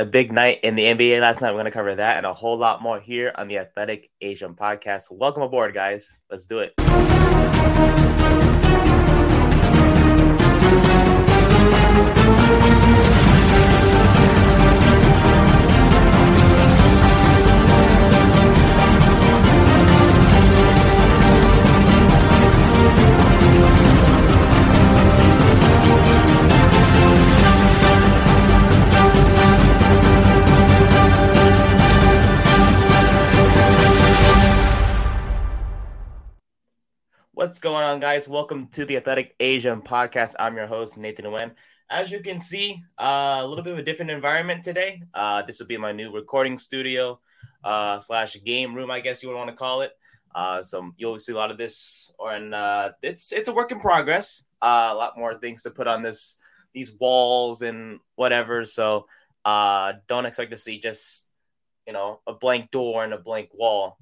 A big night in the NBA last night. We're going to cover that and a whole lot more here on the Athletic Asian podcast. Welcome aboard, guys. Let's do it. What's going on, guys? Welcome to the Athletic Asian podcast. I'm your host, Nathan Nguyen. As you can see, uh, a little bit of a different environment today. Uh, this will be my new recording studio uh, slash game room, I guess you would want to call it. Uh, so you'll see a lot of this, or and uh, it's it's a work in progress. Uh, a lot more things to put on this these walls and whatever. So don't expect to see just you know a blank door and a blank wall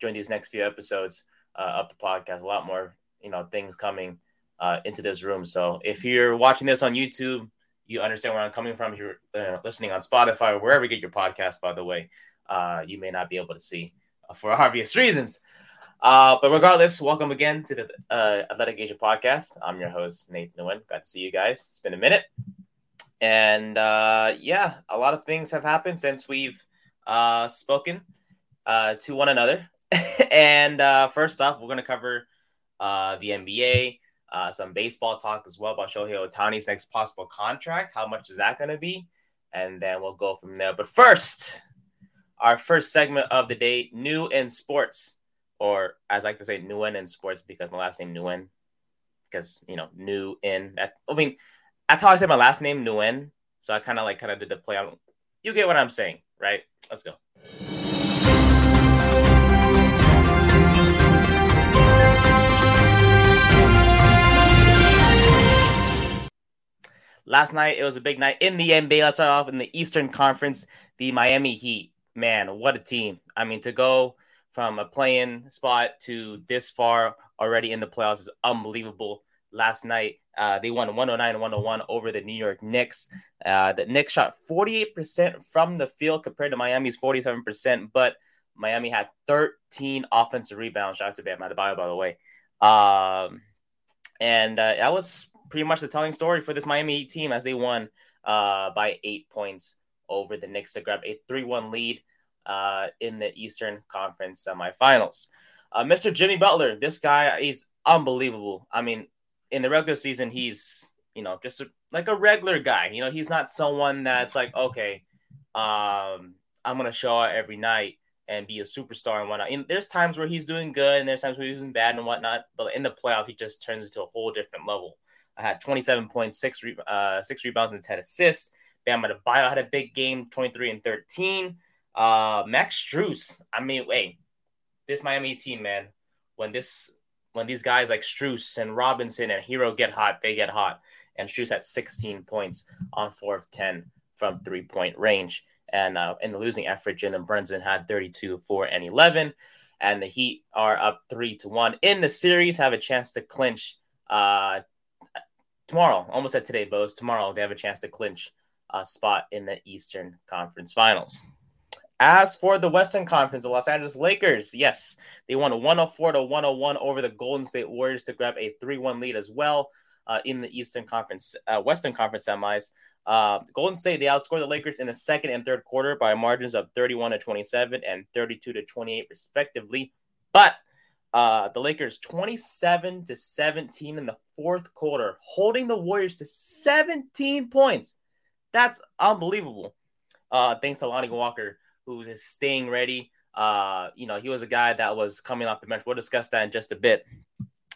during these next few episodes of the podcast. A lot more, you know, things coming uh, into this room. So if you're watching this on YouTube, you understand where I'm coming from. If you're uh, listening on Spotify or wherever you get your podcast, by the way, uh, you may not be able to see uh, for obvious reasons. Uh, but regardless, welcome again to the uh, Athletic Asia podcast. I'm your host, Nathan Nguyen. Glad to see you guys. It's been a minute. And uh, yeah, a lot of things have happened since we've uh, spoken uh, to one another. and uh, first off, we're going to cover uh, the NBA, uh, some baseball talk as well about Shohei Ohtani's next possible contract. How much is that going to be? And then we'll go from there. But first, our first segment of the day, new in sports, or as I like to say, new in sports because my last name Nguyen, because you know, new in. I mean, that's how I say my last name Nguyen. So I kind of like kind of did the play on. You get what I'm saying, right? Let's go. Last night it was a big night in the NBA. Let's start off in the Eastern Conference. The Miami Heat, man, what a team! I mean, to go from a play-in spot to this far already in the playoffs is unbelievable. Last night uh, they won 109 101 over the New York Knicks. Uh, the Knicks shot 48% from the field compared to Miami's 47%, but Miami had 13 offensive rebounds. Shout out to Bam Adebayo, by the way. Um, and uh, that was pretty much the telling story for this Miami team as they won uh, by eight points over the Knicks to grab a 3 1 lead uh, in the Eastern Conference semifinals. Uh, Mr. Jimmy Butler, this guy is unbelievable. I mean, in the regular season, he's, you know, just a, like a regular guy. You know, he's not someone that's like, okay, um, I'm going to show out every night and be a superstar and whatnot. And there's times where he's doing good and there's times where he's doing bad and whatnot. But in the playoff, he just turns into a whole different level. I had 27 points, six, re- uh, six rebounds, and 10 assists. Bam Adebayo had a big game, 23 and 13. Uh, Max Strus, I mean, wait, this Miami team, man, when this when these guys like Strus and Robinson and Herro get hot, they get hot. And Strus had 16 points on four of 10 from three point range. And uh, in the losing effort, Jalen Brunson had 32, 4, and 11. And the Heat are up three to one in the series, have a chance to clinch uh, tomorrow, almost at today, Bose. Tomorrow they have a chance to clinch a spot in the Eastern Conference Finals. As for the Western Conference, the Los Angeles Lakers, yes, they won 104 to 101 over the Golden State Warriors to grab a 3 1 lead as well uh, in the Eastern Conference, uh, Western Conference semis. Uh, Golden State they outscored the Lakers in the second and third quarter by margins of 31 to 27 and 32 to 28 respectively. But uh, the Lakers 27 to 17 in the fourth quarter, holding the Warriors to 17 points. That's unbelievable. Uh, thanks to Lonnie Walker, who is staying ready. Uh, you know, he was a guy that was coming off the bench. We'll discuss that in just a bit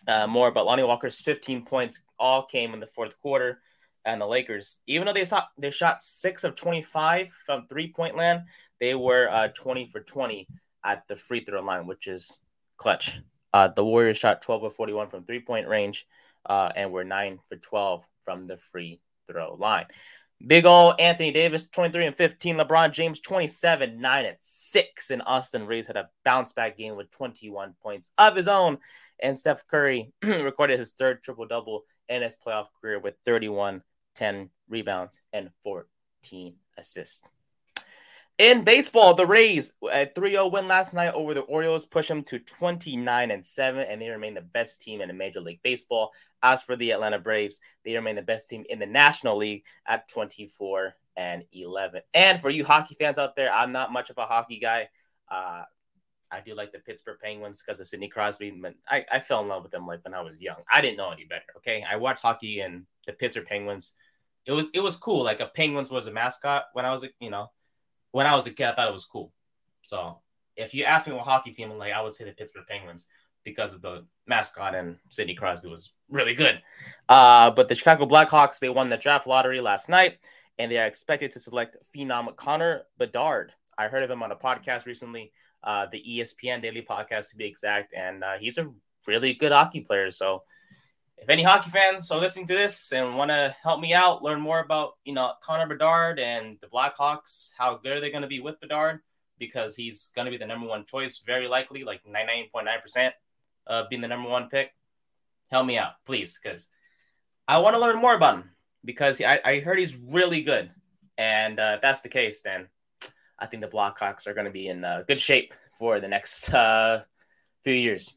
uh, more. But Lonnie Walker's 15 points all came in the fourth quarter and the Lakers, even though they shot they shot six of 25 from three point land, they were uh, 20 for 20 at the free throw line, which is clutch. Uh, the Warriors shot 12 of 41 from three point range uh, and were nine for 12 from the free throw line. Big old Anthony Davis, 23 and 15. LeBron James, 27, 9 and 6. And Austin Reaves had a bounce back game with 21 points of his own. And Steph Curry recorded his third triple double in his playoff career with 31 10 rebounds, and 14 assists. In baseball, the Rays at 3-0 win last night over the Orioles push them to 29 and 7 and they remain the best team in the Major League Baseball. As for the Atlanta Braves, they remain the best team in the National League at 24 and 11. And for you hockey fans out there, I'm not much of a hockey guy. Uh, I do like the Pittsburgh Penguins because of Sidney Crosby. But I, I fell in love with them like when I was young. I didn't know any better. Okay, I watched hockey and the Pittsburgh Penguins it was it was cool. Like a Penguins was a mascot when I was you know when I was a kid. I thought it was cool. So if you ask me what hockey team, I'm like I would say the Pittsburgh Penguins because of the mascot and Sidney Crosby was really good. Uh, but the Chicago Blackhawks they won the draft lottery last night, and they are expected to select phenom Connor Bedard. I heard of him on a podcast recently, uh, the ESPN Daily Podcast to be exact, and uh, he's a really good hockey player. So if any hockey fans are listening to this and want to help me out, learn more about you know Connor Bedard and the Blackhawks, how good are they going to be with Bedard? Because he's going to be the number one choice, very likely, like 99.9% of being the number one pick. Help me out, please, because I want to learn more about him because I, I heard he's really good. And uh, if that's the case, then I think the Blackhawks are going to be in uh, good shape for the next uh, few years.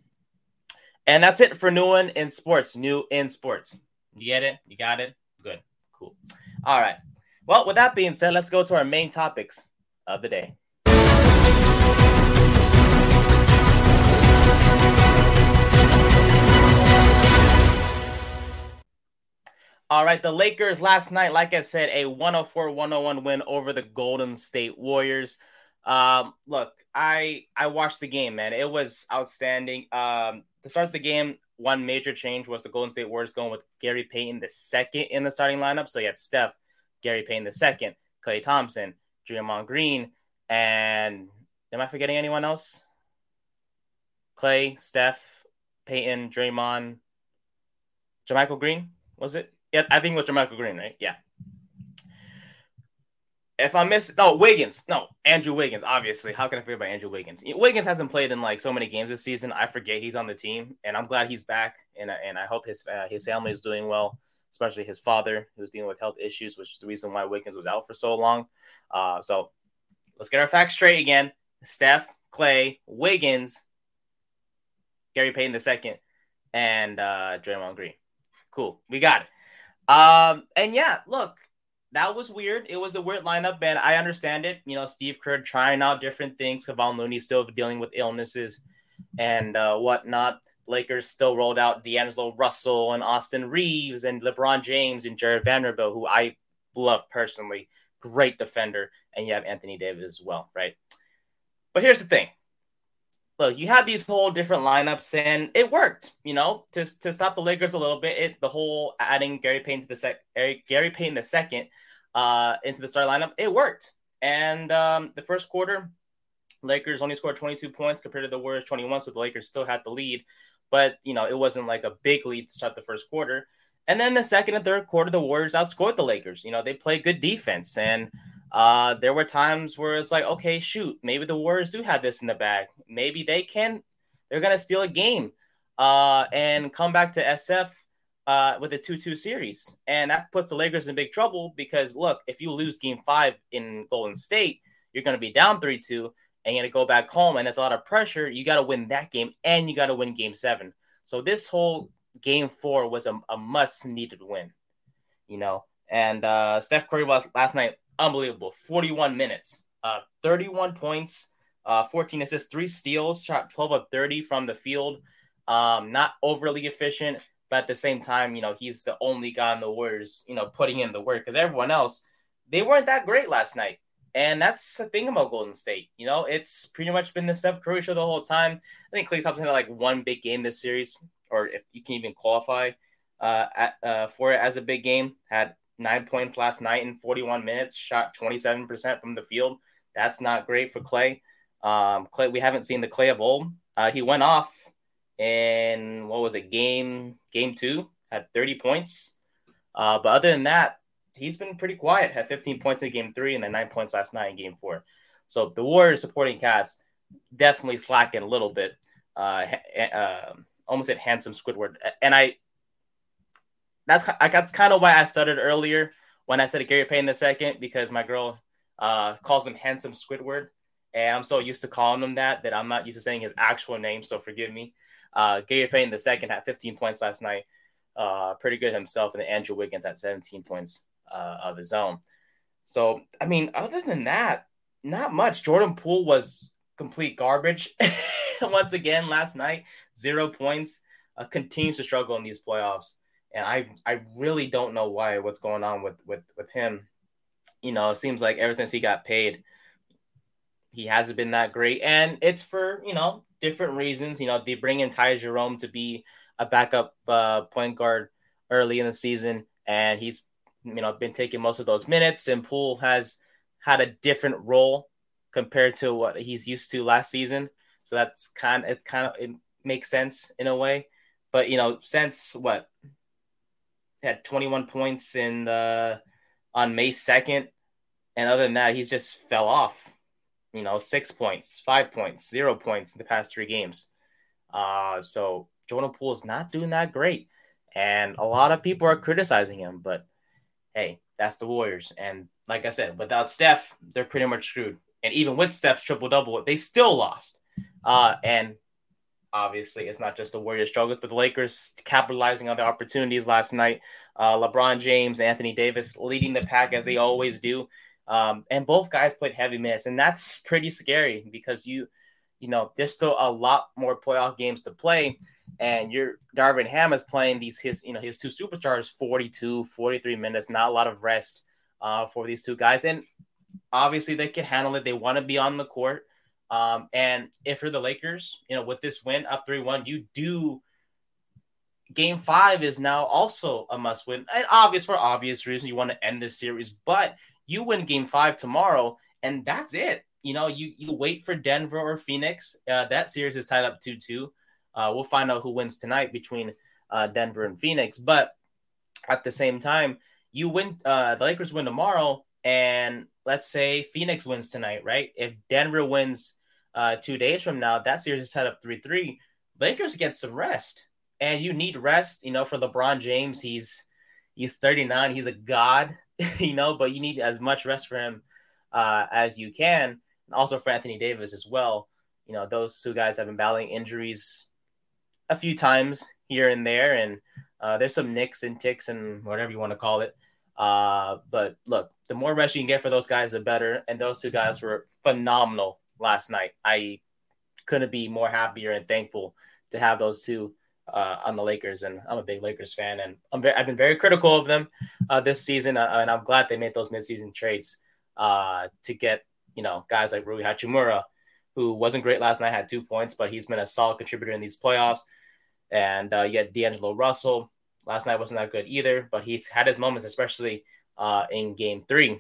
And that's it for new one in sports. New in sports. You get it? You got it? Good. Cool. All right. Well, with that being said, let's go to our main topics of the day. All right, the Lakers last night, like I said, a 104 101 win over the Golden State Warriors. Um, look, I I watched the game, man. It was outstanding. Um, to start the game, one major change was the Golden State Warriors going with Gary Payton the second in the starting lineup. So you had Steph, Gary Payton the second, Klay Thompson, Draymond Green, and am I forgetting anyone else? Klay, Steph, Payton, Draymond, JaMychal Green, was it? Yeah, I think it was JaMychal Green, right? Yeah if I miss no Wiggins, no Andrew Wiggins, obviously. How can I forget about Andrew Wiggins? Wiggins hasn't played in like so many games this season. I forget he's on the team, and I'm glad he's back. And and I hope his uh, his family is doing well, especially his father who's dealing with health issues, which is the reason why Wiggins was out for so long. Uh, so let's get our facts straight again. Steph, Klay, Wiggins, Gary Payton the second, and uh, Draymond Green. Cool, we got it. Um, and yeah, look, that was weird. It was a weird lineup, and I understand it. You know, Steve Kerr trying out different things. Kevon Looney still dealing with illnesses and uh, whatnot. Lakers still rolled out D'Angelo Russell and Austin Reaves and LeBron James and Jarred Vanderbilt, who I love personally. Great defender. And you have Anthony Davis as well, right? But here's the thing. Look, you have these whole different lineups, and it worked. You know, to, to stop the Lakers a little bit. It the whole adding Gary Payton to the sec, Gary Payton the second uh, into the start lineup, it worked. And um, the first quarter, Lakers only scored 22 points compared to the Warriors 21, so the Lakers still had the lead. But you know, it wasn't like a big lead to start the first quarter. And then the second and third quarter, the Warriors outscored the Lakers. You know, they played good defense, and uh, there were times where it's like, okay, shoot, maybe the Warriors do have this in the bag. Maybe they can. They're gonna steal a game uh, and come back to SF uh, with a 2 2 series. And that puts the Lakers in big trouble because, look, if you lose game five in Golden State, you're going to be down 3 2 and you're going to go back home. And it's a lot of pressure. You got to win that game and you got to win game seven. So this whole game four was a, a must needed win, you know. And uh, Steph Curry was last night unbelievable 41 minutes, uh, 31 points, uh, 14 assists, three steals, shot 12 of 30 from the field. Um, not overly efficient, but at the same time, you know, he's the only guy in the Warriors, you know, putting in the work because everyone else, they weren't that great last night. And that's the thing about Golden State. You know, it's pretty much been the Steph Curry show the whole time. I think Klay Thompson had like one big game this series, or if you can even qualify uh, at, uh, for it as a big game. Had nine points last night in 41 minutes, shot 27% from the field. That's not great for Klay. Um, Klay, we haven't seen the Klay of old. Uh, he went off in what was it, game game two, had 30 points. Uh, but other than that, he's been pretty quiet. Had 15 points in game three and then nine points last night in game four. So the Warriors supporting cast definitely slacking a little bit. Uh, uh, almost at handsome Squidward, and I that's that's kind of why I started earlier when I said Gary Payton the second because my girl uh, calls him handsome Squidward, and I'm so used to calling him that that I'm not used to saying his actual name. So forgive me. Uh, Gary Payton the second had 15 points last night, uh, pretty good himself, and Andrew Wiggins had 17 points uh, of his own. So I mean, other than that, not much. Jordan Poole was complete garbage once again last night. Zero points. Uh, continues to struggle in these playoffs and I I really don't know why what's going on with with with him. You know, it seems like ever since he got paid, he hasn't been that great, and it's for you know different reasons. You know, they bring in Ty Jerome to be a backup uh, point guard early in the season, and he's you know been taking most of those minutes. And Poole has had a different role compared to what he's used to last season. So that's kind of, it kind of it makes sense in a way. But you know, since what had 21 points in the on May 2nd. And other than that, he's just fell off. You know, six points, five points, zero points in the past three games. Uh, so Jordan Poole is not doing that great. And a lot of people are criticizing him, but hey, that's the Warriors. And like I said, without Steph, they're pretty much screwed. And even with Steph's triple double, they still lost. Uh, and obviously it's not just the Warriors struggles, but the Lakers capitalizing on the opportunities last night. Uh, LeBron James, Anthony Davis leading the pack as they always do. Um, and both guys played heavy minutes, and that's pretty scary because you, you know, there's still a lot more playoff games to play, and you're Darvin Ham is playing these his you know his two superstars 42, 43 minutes, not a lot of rest uh, for these two guys, and obviously they can handle it. They want to be on the court. Um, and if you're the Lakers, you know, with this win up 3 1, you do. Game five is now also a must win. And obvious for obvious reasons, you want to end this series, but you win game five tomorrow, and that's it. You know, you, you wait for Denver or Phoenix. Uh, that series is tied up 2 2. Uh, we'll find out who wins tonight between uh, Denver and Phoenix. But at the same time, you win, uh, the Lakers win tomorrow, and let's say Phoenix wins tonight, right? If Denver wins uh, two days from now, that series is tied up 3 3. Lakers get some rest. And you need rest, you know, for LeBron James. He's he's 39, he's a god, you know, but you need as much rest for him uh, as you can. And also for Anthony Davis as well. You know, those two guys have been battling injuries a few times here and there, and uh, there's some nicks and ticks and whatever you want to call it. Uh, but look, the more rest you can get for those guys, the better. And those two guys were phenomenal last night. I couldn't be more happier and thankful to have those two uh, on the Lakers. And I'm a big Lakers fan, and I'm very, I've been very critical of them uh, this season, uh, and I'm glad they made those midseason trades uh, to get you know guys like Rui Hachimura, who wasn't great last night, had two points, but he's been a solid contributor in these playoffs. And uh, you D'Angelo Russell. Last night wasn't that good either, but he's had his moments, especially uh, in Game Three.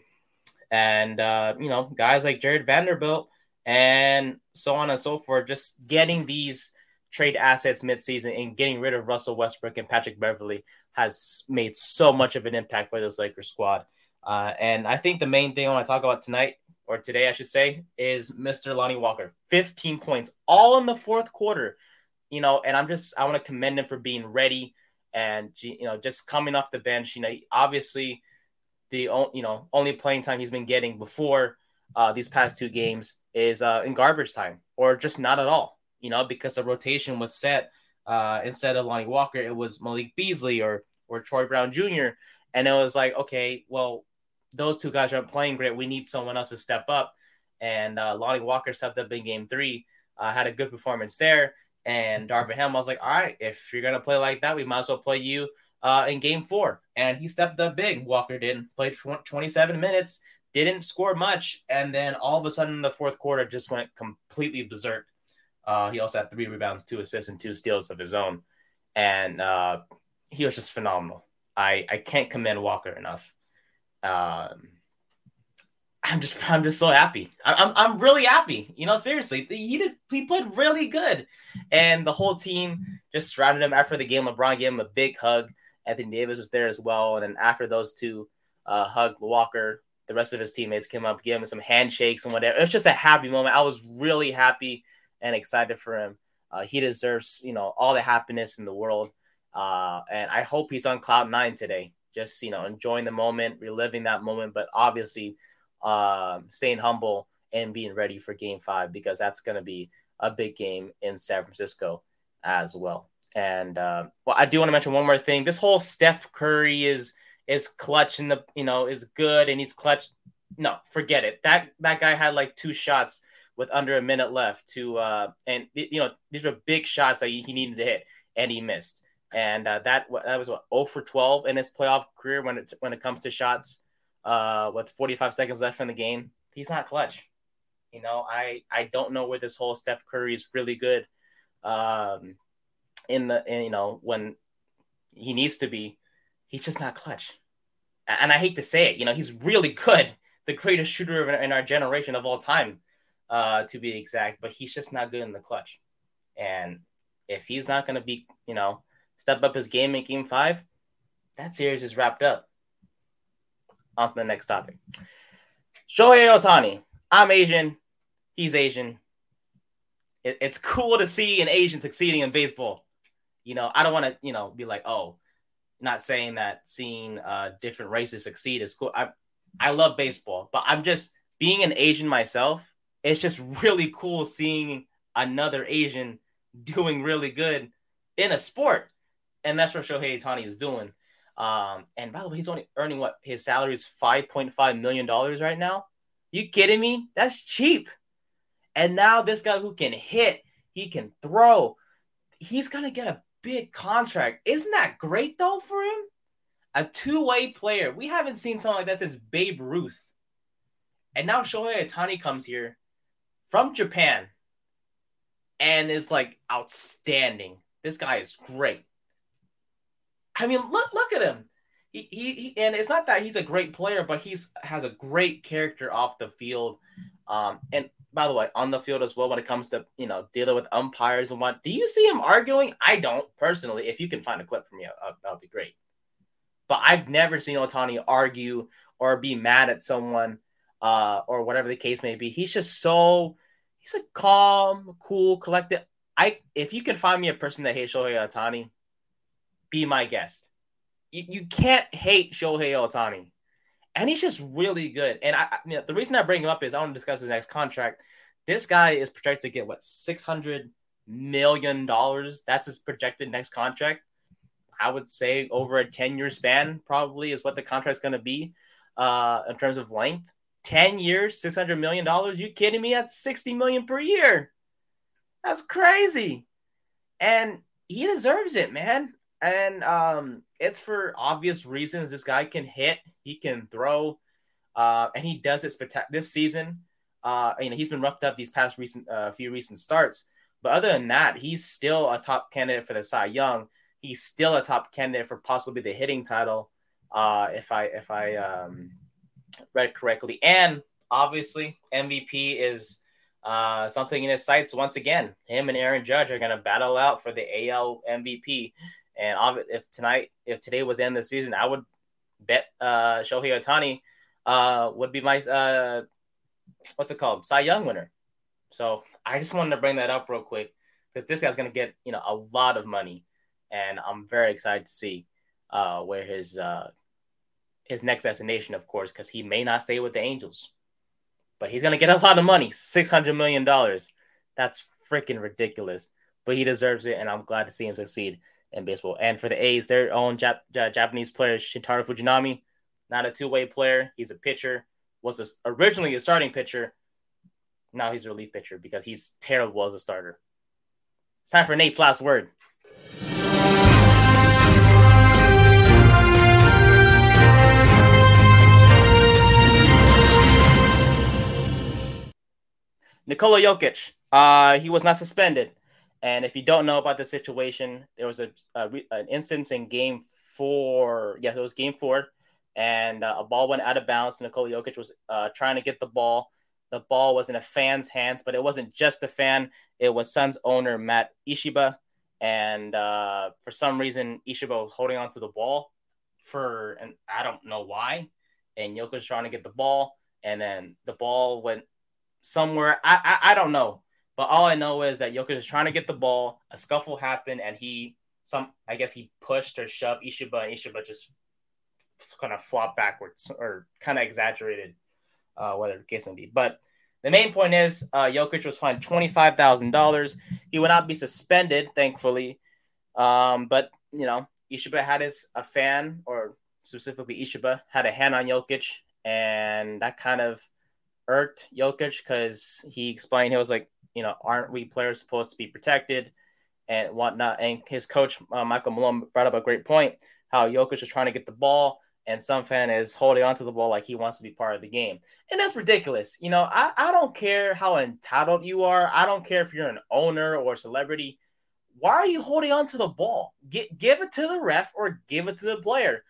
And you know, guys like Jarred Vanderbilt and so on and so forth. Just getting these trade assets midseason and getting rid of Russell Westbrook and Patrick Beverley has made so much of an impact for this Lakers squad. Uh, and I think the main thing I want to talk about tonight, or today, I should say, is Mr. Lonnie Walker. 15 points, all in the fourth quarter. You know, and I'm just, I want to commend him for being ready and, you know, just coming off the bench. You know, obviously, the, you know, only playing time he's been getting before uh, these past two games is uh, in garbage time or just not at all, you know, because the rotation was set uh, instead of Lonnie Walker, it was Malik Beasley or or Troy Brown Jr. And it was like, okay, well, those two guys aren't playing great. We need someone else to step up. And uh, Lonnie Walker stepped up in game three, uh, had a good performance there. And Darvin Ham, I was like, all right, if you're going to play like that, we might as well play you uh, in game four. And he stepped up big. Walker didn't played 27 minutes, didn't score much. And then all of a sudden, the fourth quarter just went completely berserk. Uh, he also had three rebounds, two assists, and two steals of his own. And uh, he was just phenomenal. I, I can't commend Walker enough. Um, I'm just I'm just so happy. I'm I'm really happy. You know, seriously, he did he played really good, and the whole team just surrounded him after the game. LeBron gave him a big hug. Anthony Davis was there as well, and then after those two uh, hugged Walker, the rest of his teammates came up, gave him some handshakes and whatever. It was just a happy moment. I was really happy and excited for him. Uh, he deserves you know all the happiness in the world, uh, and I hope he's on cloud nine today. Just you know enjoying the moment, reliving that moment, but obviously um, staying humble and being ready for game five because that's going to be a big game in San Francisco as well. And uh, well, I do want to mention one more thing. This whole Steph Curry is is clutch in the you know is good and he's clutch. No, forget it. That that guy had like two shots with under a minute left to uh and you know these are big shots that he needed to hit and he missed. And uh, that that was what 0 for 12 in his playoff career when it when it comes to shots uh, with 45 seconds left in the game, he's not clutch. You know, I I don't know where this whole Steph Curry is really good. Um, in the in, you know when he needs to be, he's just not clutch. And I hate to say it, you know, he's really good, the greatest shooter in our generation of all time, uh, to be exact. But he's just not good in the clutch. And if he's not going to be, you know, step up his game in Game Five, that series is wrapped up on to the next topic. Shohei Ohtani. I'm Asian. He's Asian. It, it's cool to see an Asian succeeding in baseball. You know, I don't want to, you know, be like, oh, not saying that seeing uh, different races succeed is cool. I, I love baseball, but I'm just being an Asian myself. It's just really cool seeing another Asian doing really good in a sport, and that's what Shohei Ohtani is doing. Um, and by the way, he's only earning what his salary is five point five million dollars right now. You kidding me? That's cheap. And now this guy who can hit, he can throw, he's gonna get a big contract. Isn't that great though for him? A two-way player. We haven't seen something like that since Babe Ruth. And now Shohei Ohtani comes here from Japan and is like outstanding. This guy is great. I mean, look look at him. He, he, he, and it's not that he's a great player, but he's has a great character off the field. Um, and by the way, on the field as well, when it comes to you know dealing with umpires and what, do you see him arguing? I don't personally. If you can find a clip from me, uh, that'll be great. But I've never seen Ohtani argue or be mad at someone uh, or whatever the case may be. He's just so he's a calm, cool, collected. I if you can find me a person that hates Shohei Ohtani, be my guest. You, you can't hate Shohei Ohtani. And he's just really good. And I, you know, the reason I bring him up is I want to discuss his next contract. This guy is projected to get what six hundred million dollars. That's his projected next contract. I would say over a ten year span, probably is what the contract's going to be uh, in terms of length. Ten years, six hundred million dollars. You kidding me? That's sixty million per year. That's crazy, and he deserves it, man and um, it's for obvious reasons. This guy can hit, he can throw, uh, and he does it spectacular this season. Uh, you know, he's been roughed up these past recent uh, few recent starts, but other than that, he's still a top candidate for the Cy Young. He's still a top candidate for possibly the hitting title, uh, if I if I um, read correctly. And obviously, MVP is uh, something in his sights once again. Him and Aaron Judge are going to battle out for the AL MVP. And if tonight, if today was the end of the season, I would bet uh, Shohei Ohtani uh, would be my uh, what's it called, Cy Young winner. So I just wanted to bring that up real quick because this guy's gonna get you know a lot of money, and I'm very excited to see uh, where his uh, his next destination, of course, because he may not stay with the Angels, but he's gonna get a lot of money, six hundred million dollars. That's freaking ridiculous, but he deserves it, and I'm glad to see him succeed in baseball. And for the A's, their own Jap- Japanese player Shintaro Fujinami, not a two-way player. He's a pitcher. Was a, originally a starting pitcher. Now he's a relief pitcher because he's terrible as a starter. It's time for Nate's last word. Nikola Jokic, uh, he was not suspended. And if you don't know about the situation, there was a, a an instance in game four. Yeah, it was game four. And uh, a ball went out of bounds. Nikola Jokic was uh, trying to get the ball. The ball was in a fan's hands, but it wasn't just a fan. It was Suns owner Matt Ishbia. And uh, for some reason, Ishbia was holding onto the ball for, and I don't know why. And Jokic was trying to get the ball. And then the ball went somewhere. I, I, I don't know, but all I know is that Jokic is trying to get the ball. A scuffle happened, and he some I guess he pushed or shoved Ishbia, and Ishbia just kind of flopped backwards or kind of exaggerated, uh, whatever the case may be. But the main point is, uh, Jokic was fined twenty five thousand dollars. He would not be suspended, thankfully. Um, but you know, Ishbia had his a fan, or specifically Ishbia, had a hand on Jokic, and that kind of irked Jokic because he explained he was like, you know, aren't we players supposed to be protected and whatnot? And his coach uh, Michael Malone brought up a great point how Jokic is trying to get the ball and some fan is holding onto the ball like he wants to be part of the game. And that's ridiculous. You know, I, I don't care how entitled you are. I don't care if you're an owner or a celebrity. Why are you holding onto the ball? Get, give it to the ref or give it to the player.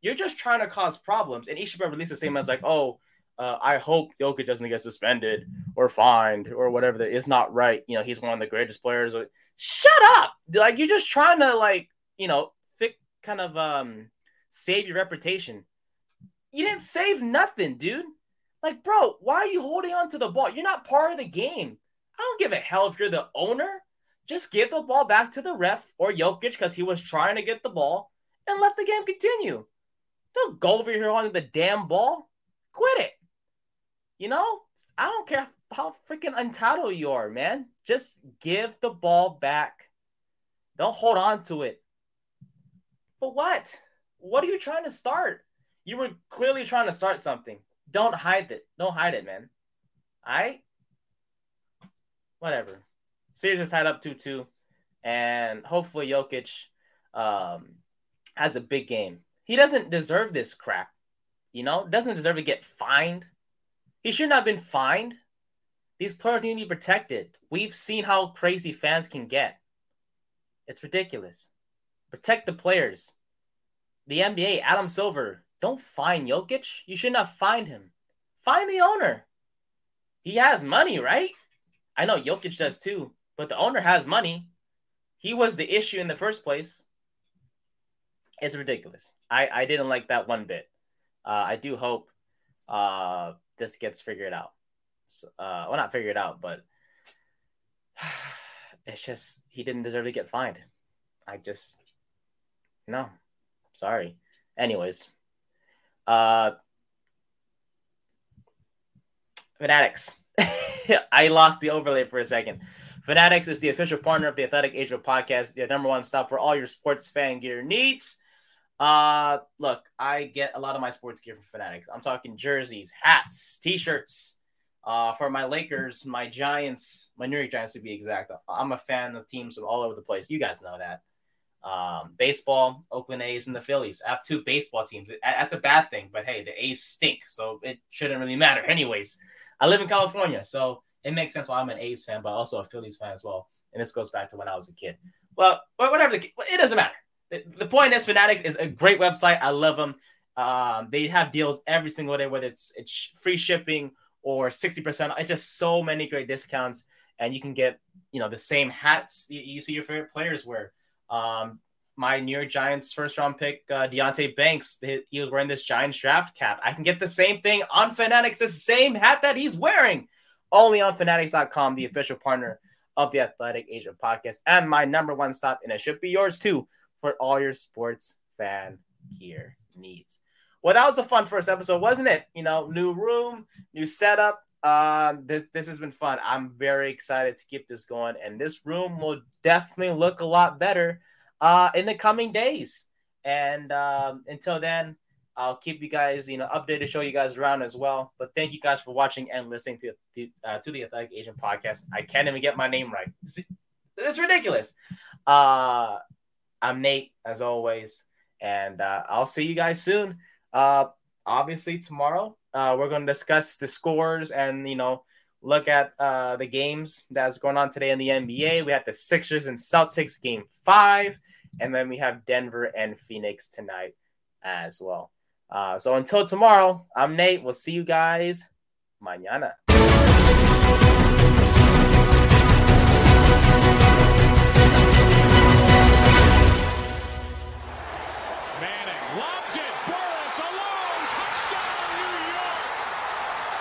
You're just trying to cause problems. And Ishbia released a statement as like, oh, uh, I hope Jokic doesn't get suspended or fined or whatever. That is not right. You know, he's one of the greatest players. Shut up! Like you're just trying to like you know, kind of um save your reputation. You didn't save nothing, dude. Like, bro, why are you holding on to the ball? You're not part of the game. I don't give a hell if you're the owner. Just give the ball back to the ref or Jokic because he was trying to get the ball and let the game continue. Don't go over here on the damn ball. Quit it. You know, I don't care how freaking entitled you are, man. Just give the ball back. Don't hold on to it. For what? What are you trying to start? You were clearly trying to start something. Don't hide it. Don't hide it, man. All right? Whatever. Series is tied up 2 2. And hopefully Jokic um, has a big game. He doesn't deserve this crap. You know, doesn't deserve to get fined he shouldn't have been fined. These players need to be protected. We've seen how crazy fans can get. It's ridiculous. Protect the players. The NBA, Adam Silver, don't fine Jokic. You should not find him. Find the owner. He has money, right? I know Jokic does too, but the owner has money. He was the issue in the first place. It's ridiculous. I, I didn't like that one bit. Uh, I do hope uh, this gets figured out. So, uh, well, not figured out, but it's just he didn't deserve to get fined. I just no, sorry. Anyways, uh, Fanatics. I lost the overlay for a second. Fanatics is the official partner of the Athletic Asia podcast, the number one stop for all your sports fan gear needs. Uh, look, I get a lot of my sports gear from Fanatics. I'm talking jerseys, hats, t-shirts. Uh, for my Lakers, my Giants, my New York Giants to be exact. I'm a fan of teams from all over the place. You guys know that. Um, baseball, Oakland A's, and the Phillies. I have two baseball teams. That's a bad thing, but hey, the A's stink, so it shouldn't really matter. Anyways, I live in California, so it makes sense why I'm an A's fan, but also a Phillies fan as well. And this goes back to when I was a kid. Well, whatever. The, it doesn't matter the point is, Fanatics is a great website. I love them. Um, they have deals every single day, whether it's it's free shipping or sixty percent. It's just so many great discounts, and you can get you know the same hats you, you see your favorite players wear. Um, my New York Giants first round pick, uh, Deonte Banks, he was wearing this Giants draft cap. I can get the same thing on Fanatics, the same hat that he's wearing, only on Fanatics.com, the official partner of the Athletic Asia podcast, and my number one stop, and it should be yours too for all your sports fan gear needs. Well, that was a fun first episode, wasn't it? You know, new room, new setup. Um, this this has been fun. I'm very excited to keep this going, and this room will definitely look a lot better uh, in the coming days. And um, until then, I'll keep you guys, you know, updated, show you guys around as well. But thank you guys for watching and listening to the uh, to the Athletic Asian podcast. I can't even get my name right. It's ridiculous. Uh, I'm Nate, as always, and uh, I'll see you guys soon. Uh, obviously tomorrow, uh, we're going to discuss the scores and you know look at uh, the games that's going on today in the NBA. We have the Sixers and Celtics game five, and then we have Denver and Phoenix tonight as well. Uh, so until tomorrow, I'm Nate. We'll see you guys mañana.